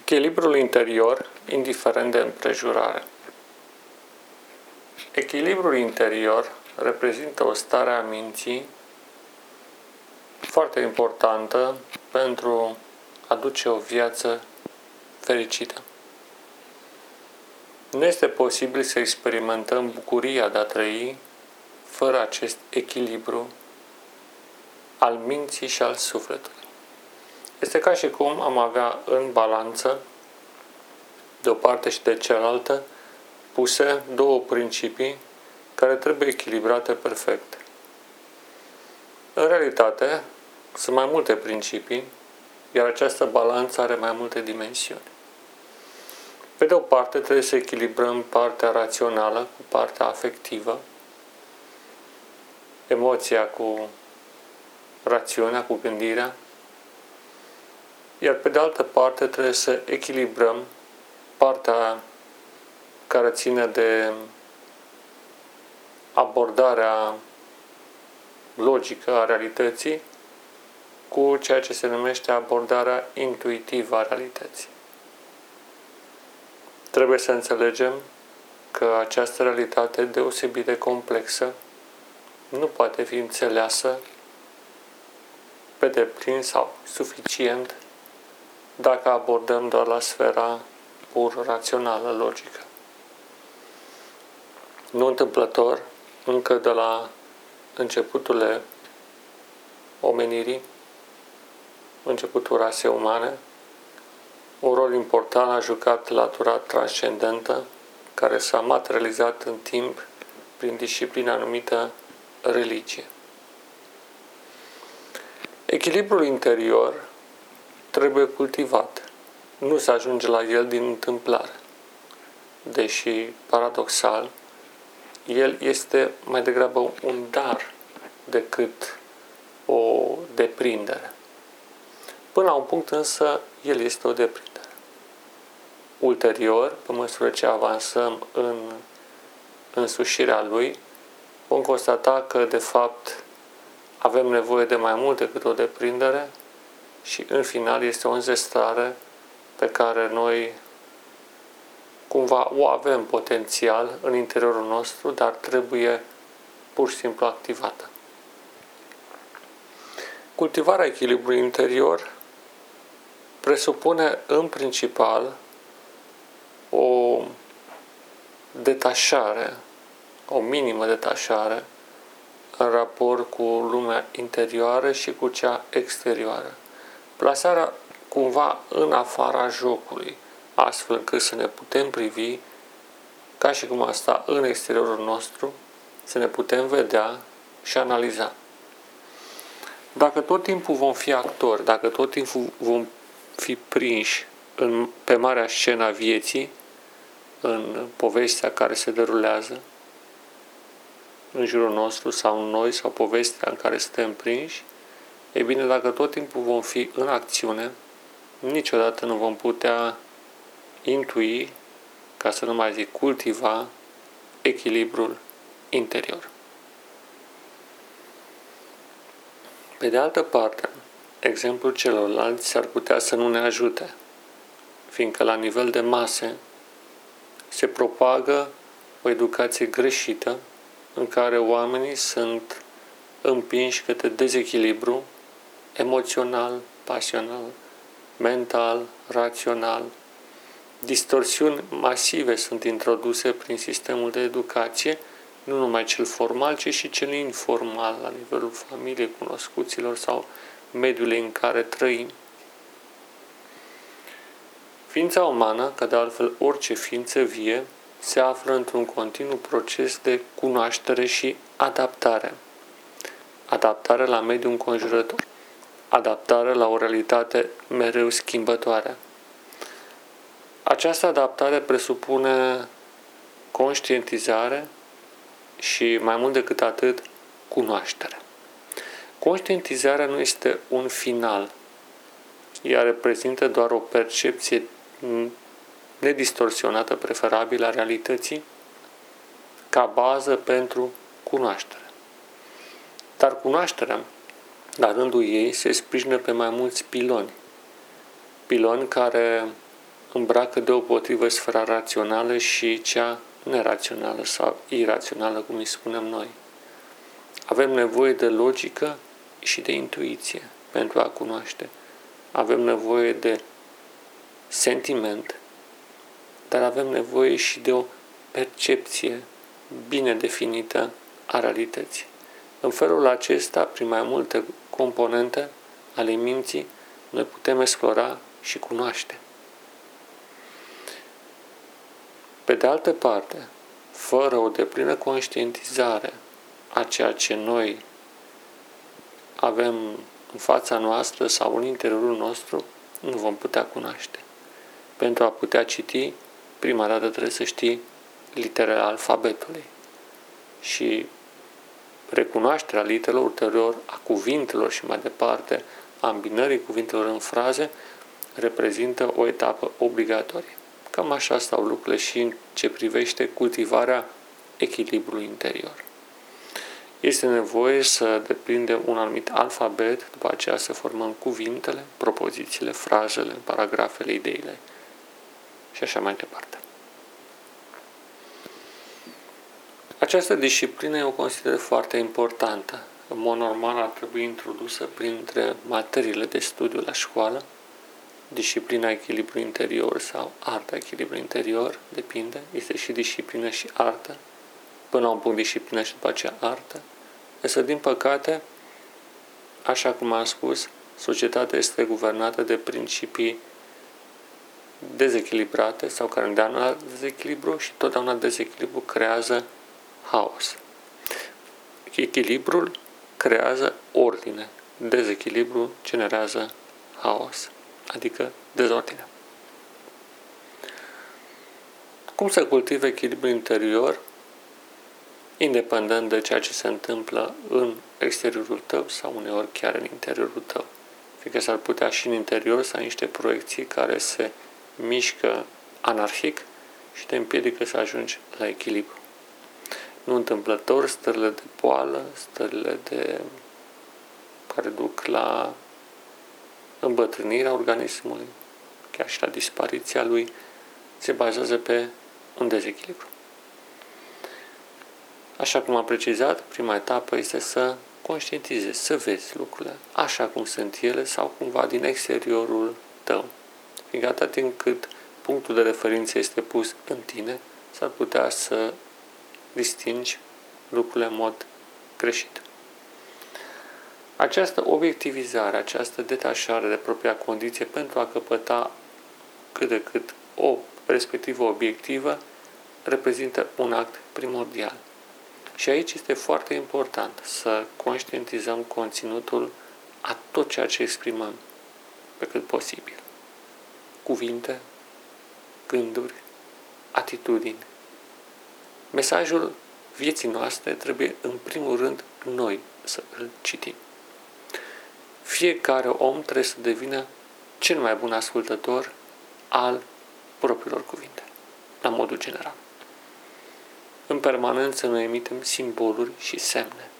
Echilibrul interior, indiferent de împrejurare. Echilibrul interior reprezintă o stare a minții foarte importantă pentru a duce o viață fericită. Nu este posibil să experimentăm bucuria de a trăi fără acest echilibru al minții și al sufletului. Este ca și cum am avea în balanță, de o parte și de cealaltă, puse două principii care trebuie echilibrate perfect. În realitate, sunt mai multe principii, iar această balanță are mai multe dimensiuni. Pe de o parte, trebuie să echilibrăm partea rațională cu partea afectivă, emoția cu rațiunea, cu gândirea, iar pe de altă parte trebuie să echilibrăm partea care ține de abordarea logică a realității cu ceea ce se numește abordarea intuitivă a realității. Trebuie să înțelegem că această realitate deosebit de complexă nu poate fi înțeleasă pe deplin sau suficient dacă abordăm doar la sfera pur rațională, logică. Nu întâmplător, încă de la începutul omenirii, începutul rasei umane, un rol important a jucat latura transcendentă, care s-a materializat în timp prin disciplina numită religie. Echilibrul interior trebuie cultivat. Nu se ajunge la el din întâmplare. Deși, paradoxal, el este mai degrabă un dar decât o deprindere. Până la un punct însă, el este o deprindere. Ulterior, pe măsură ce avansăm în însușirea lui, vom constata că, de fapt, avem nevoie de mai mult decât o deprindere și, în final, este o înzestrare pe care noi cumva o avem potențial în interiorul nostru, dar trebuie pur și simplu activată. Cultivarea echilibrului interior presupune în principal o detașare, o minimă detașare în raport cu lumea interioară și cu cea exterioară. Plasarea cumva în afara jocului, astfel încât să ne putem privi ca și cum asta în exteriorul nostru, să ne putem vedea și analiza. Dacă tot timpul vom fi actori, dacă tot timpul vom fi prinși în, pe marea scena vieții, în povestea care se derulează în jurul nostru sau în noi sau povestea în care suntem prinși, e bine, dacă tot timpul vom fi în acțiune, niciodată nu vom putea intui, ca să nu mai zic cultiva, echilibrul interior. Pe de altă parte, exemplul celorlalți s-ar putea să nu ne ajute, fiindcă la nivel de mase se propagă o educație greșită în care oamenii sunt împinși către dezechilibru emoțional, pasional, mental, rațional. Distorsiuni masive sunt introduse prin sistemul de educație, nu numai cel formal, ci și cel informal, la nivelul familiei, cunoscuților sau mediului în care trăim. Ființa umană, ca de altfel orice ființă vie, se află într-un continuu proces de cunoaștere și adaptare. Adaptare la mediul înconjurător. Adaptare la o realitate mereu schimbătoare. Această adaptare presupune conștientizare și, mai mult decât atât, cunoaștere. Conștientizarea nu este un final, ea reprezintă doar o percepție nedistorsionată, preferabilă a realității, ca bază pentru cunoaștere. Dar cunoașterea, la rândul ei, se sprijină pe mai mulți piloni. Piloni care îmbracă deopotrivă sfera rațională și cea nerațională sau irațională, cum îi spunem noi. Avem nevoie de logică și de intuiție pentru a cunoaște. Avem nevoie de sentiment, dar avem nevoie și de o percepție bine definită a realității. În felul acesta, prin mai multe componente ale minții, noi putem explora și cunoaște. Pe de altă parte, fără o deplină conștientizare a ceea ce noi avem în fața noastră sau în interiorul nostru, nu vom putea cunoaște. Pentru a putea citi, prima dată trebuie să știi literele alfabetului. Și recunoașterea literelor ulterior, a cuvintelor și mai departe, a îmbinării cuvintelor în fraze, reprezintă o etapă obligatorie. Cam așa stau lucrurile și în ce privește cultivarea echilibrului interior. Este nevoie să deprindem un anumit alfabet, după aceea să formăm cuvintele, propozițiile, frazele, paragrafele, ideile și așa mai departe. Această disciplină eu o consider foarte importantă. În mod normal ar trebui introdusă printre materiile de studiu la școală, disciplina echilibru interior sau arta echilibru interior, depinde, este și disciplină și artă, până la un punct disciplină și după aceea artă. Însă, din păcate, așa cum am spus, societatea este guvernată de principii dezechilibrate sau care îndeamnă la dezechilibru și totdeauna dezechilibru creează haos. Echilibrul creează ordine, dezechilibru generează haos adică dezordine. Cum să cultive echilibru interior, independent de ceea ce se întâmplă în exteriorul tău sau uneori chiar în interiorul tău. Fiindcă s-ar putea și în interior să ai niște proiecții care se mișcă anarhic și te împiedică să ajungi la echilibru. Nu întâmplător, stările de boală, stările de care duc la îmbătrânirea organismului, chiar și la dispariția lui, se bazează pe un dezechilibru. Așa cum am precizat, prima etapă este să conștientizezi, să vezi lucrurile așa cum sunt ele sau cumva din exteriorul tău. Fiindcă atât timp cât punctul de referință este pus în tine, s-ar putea să distingi lucrurile în mod greșit. Această obiectivizare, această detașare de propria condiție pentru a căpăta cât de cât o perspectivă obiectivă reprezintă un act primordial. Și aici este foarte important să conștientizăm conținutul a tot ceea ce exprimăm pe cât posibil. Cuvinte, gânduri, atitudini. Mesajul vieții noastre trebuie în primul rând noi să îl citim. Fiecare om trebuie să devină cel mai bun ascultător al propriilor cuvinte, la modul general. În permanență noi emitem simboluri și semne.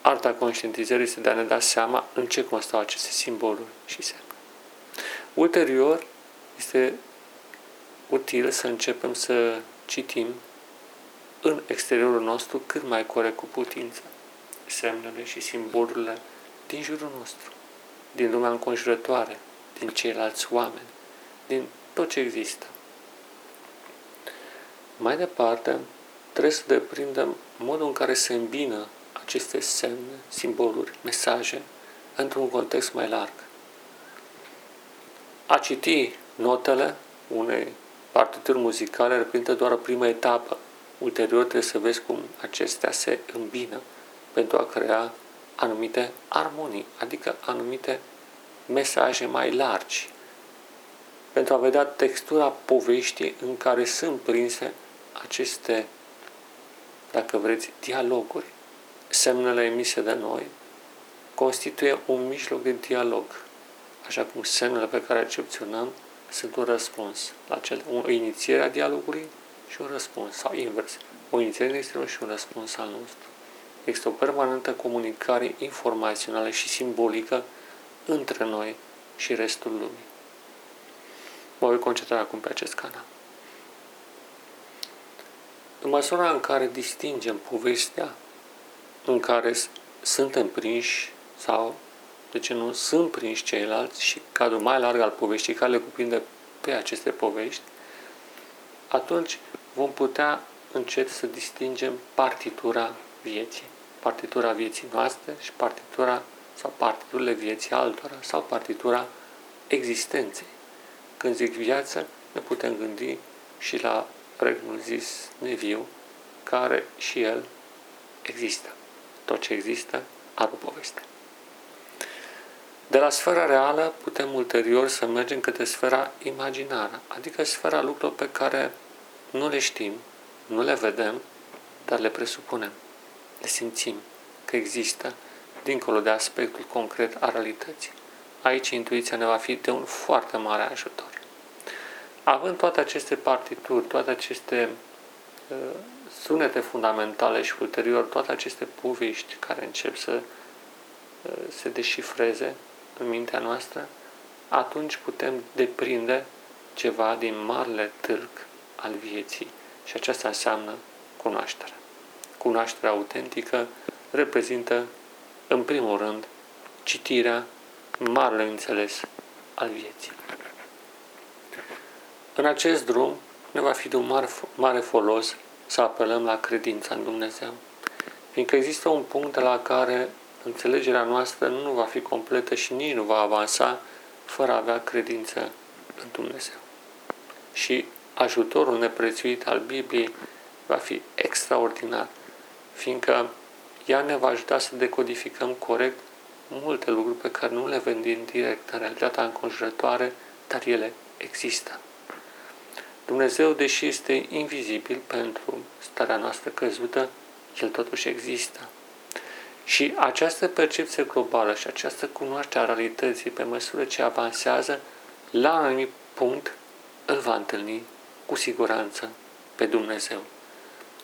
Arta conștientizării este de a ne da seama în ce constau aceste simboluri și semne. Ulterior, este util să începem să citim în exteriorul nostru cât mai corect cu putință semnele și simbolurile din jurul nostru, din lumea înconjurătoare, din ceilalți oameni, din tot ce există. Mai departe, trebuie să deprindem modul în care se îmbină aceste semne, simboluri, mesaje într-un context mai larg. A citi notele unei partituri muzicale reprezintă doar o primă etapă. Ulterior trebuie să vezi cum acestea se îmbină pentru a crea anumite armonii, adică anumite mesaje mai largi, pentru a vedea textura poveștii în care sunt prinse aceste, dacă vreți, dialoguri. Semnele emise de noi constituie un mijloc de dialog, așa cum semnele pe care le recepționăm sunt un răspuns la cel, o inițiere a dialogului și un răspuns, sau invers, o inițiere și un răspuns al nostru. Există o permanentă comunicare informațională și simbolică între noi și restul lumii. mă voi concentra acum pe acest canal. În măsura în care distingem povestea în care suntem prinși sau, de ce nu, sunt prinși ceilalți și cadrul mai larg al poveștii care le cuprinde pe aceste povești, atunci vom putea încet să distingem partitura vieții. Partitura vieții noastre și partitura sau partiturile vieții altora sau partitura existenței. Când zic viață, ne putem gândi și la regnul zis neviu, care și el există. Tot ce există are o poveste. De la sfera reală putem ulterior să mergem către sfera imaginară, adică sfera lucrurilor pe care nu le știm, nu le vedem, dar le presupunem, le simțim că există dincolo de aspectul concret al realității. Aici intuiția ne va fi de un foarte mare ajutor. Având toate aceste partituri, toate aceste uh, sunete fundamentale și ulterior toate aceste povești care încep să uh, se deșifreze în mintea noastră, atunci putem deprinde ceva din marele târg al vieții și aceasta înseamnă cunoaștere. Cunoașterea autentică reprezintă, în primul rând, citirea marele înțeles al vieții. În acest drum ne va fi de un mare, mare folos să apelăm la credința în Dumnezeu, fiindcă există un punct la care înțelegerea noastră nu va fi completă și nici nu va avansa fără a avea credință în Dumnezeu. Și ajutorul neprețuit al Bibliei va fi extraordinar, fiindcă ea ne va ajuta să decodificăm corect multe lucruri pe care nu le vedem direct în realitatea înconjurătoare, dar ele există. Dumnezeu, deși este invizibil pentru starea noastră căzută, El totuși există. Și această percepție globală și această cunoaștere a realității pe măsură ce avansează, la un anumit punct îl va întâlni cu siguranță pe Dumnezeu.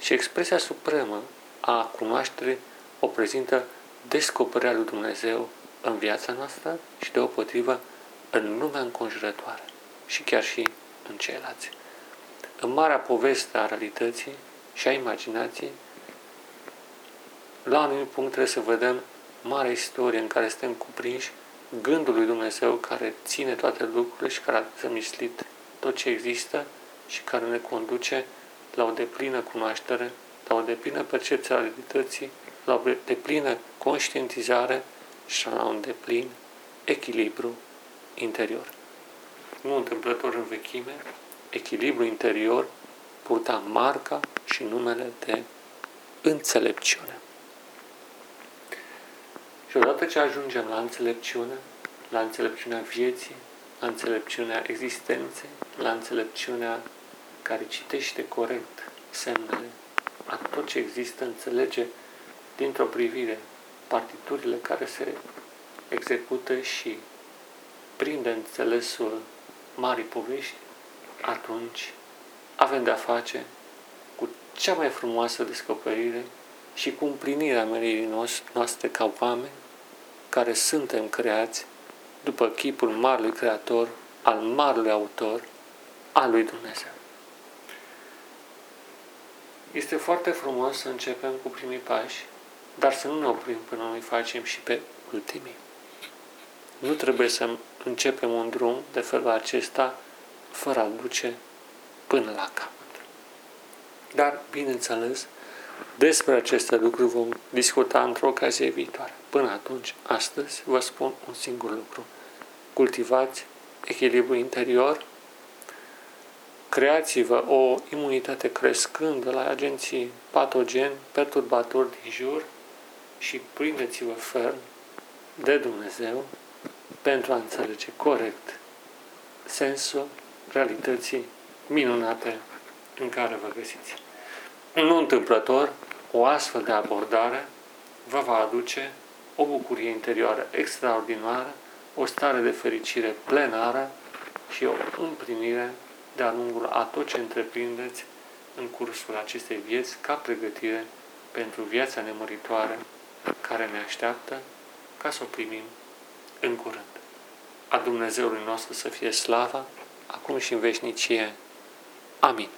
Și expresia supremă a cunoașterii o prezintă descoperirea lui Dumnezeu în viața noastră și deopotrivă în lumea înconjurătoare și chiar și în ceilalți. În marea poveste a realității și a imaginației, la un anumit punct trebuie să vedem mare istorie în care suntem cuprinși gândul lui Dumnezeu care ține toate lucrurile și care a zămislit tot ce există și care ne conduce la o deplină cunoaștere, la o deplină percepție a realității, la o deplină conștientizare și la un deplin echilibru interior. Nu întâmplător în vechime, echilibru interior purta marca și numele de înțelepciune. Și odată ce ajungem la înțelepciune, la înțelepciunea vieții, la înțelepciunea existenței, la înțelepciunea care citește corect semnele, a tot ce există, înțelege dintr-o privire partiturile care se execută și prinde înțelesul marii povești, atunci avem de-a face cu cea mai frumoasă descoperire și cu împlinirea meririi noastre ca oameni care suntem creați după chipul Marului Creator, al Marului Autor, al lui Dumnezeu. Este foarte frumos să începem cu primii pași, dar să nu ne oprim până nu facem și pe ultimii. Nu trebuie să începem un drum de felul acesta fără a duce până la capăt. Dar, bineînțeles, despre aceste lucruri vom discuta într-o ocazie viitoare. Până atunci, astăzi, vă spun un singur lucru. Cultivați echilibru interior, creați-vă o imunitate crescândă la agenții patogeni, perturbatori din jur și prindeți-vă ferm de Dumnezeu pentru a înțelege corect sensul realității minunate în care vă găsiți. Nu întâmplător, o astfel de abordare vă va aduce o bucurie interioară extraordinară, o stare de fericire plenară și o împlinire de-a lungul a tot ce întreprindeți în cursul acestei vieți ca pregătire pentru viața nemuritoare care ne așteaptă ca să o primim în curând. A Dumnezeului nostru să fie slava acum și în veșnicie. Amin.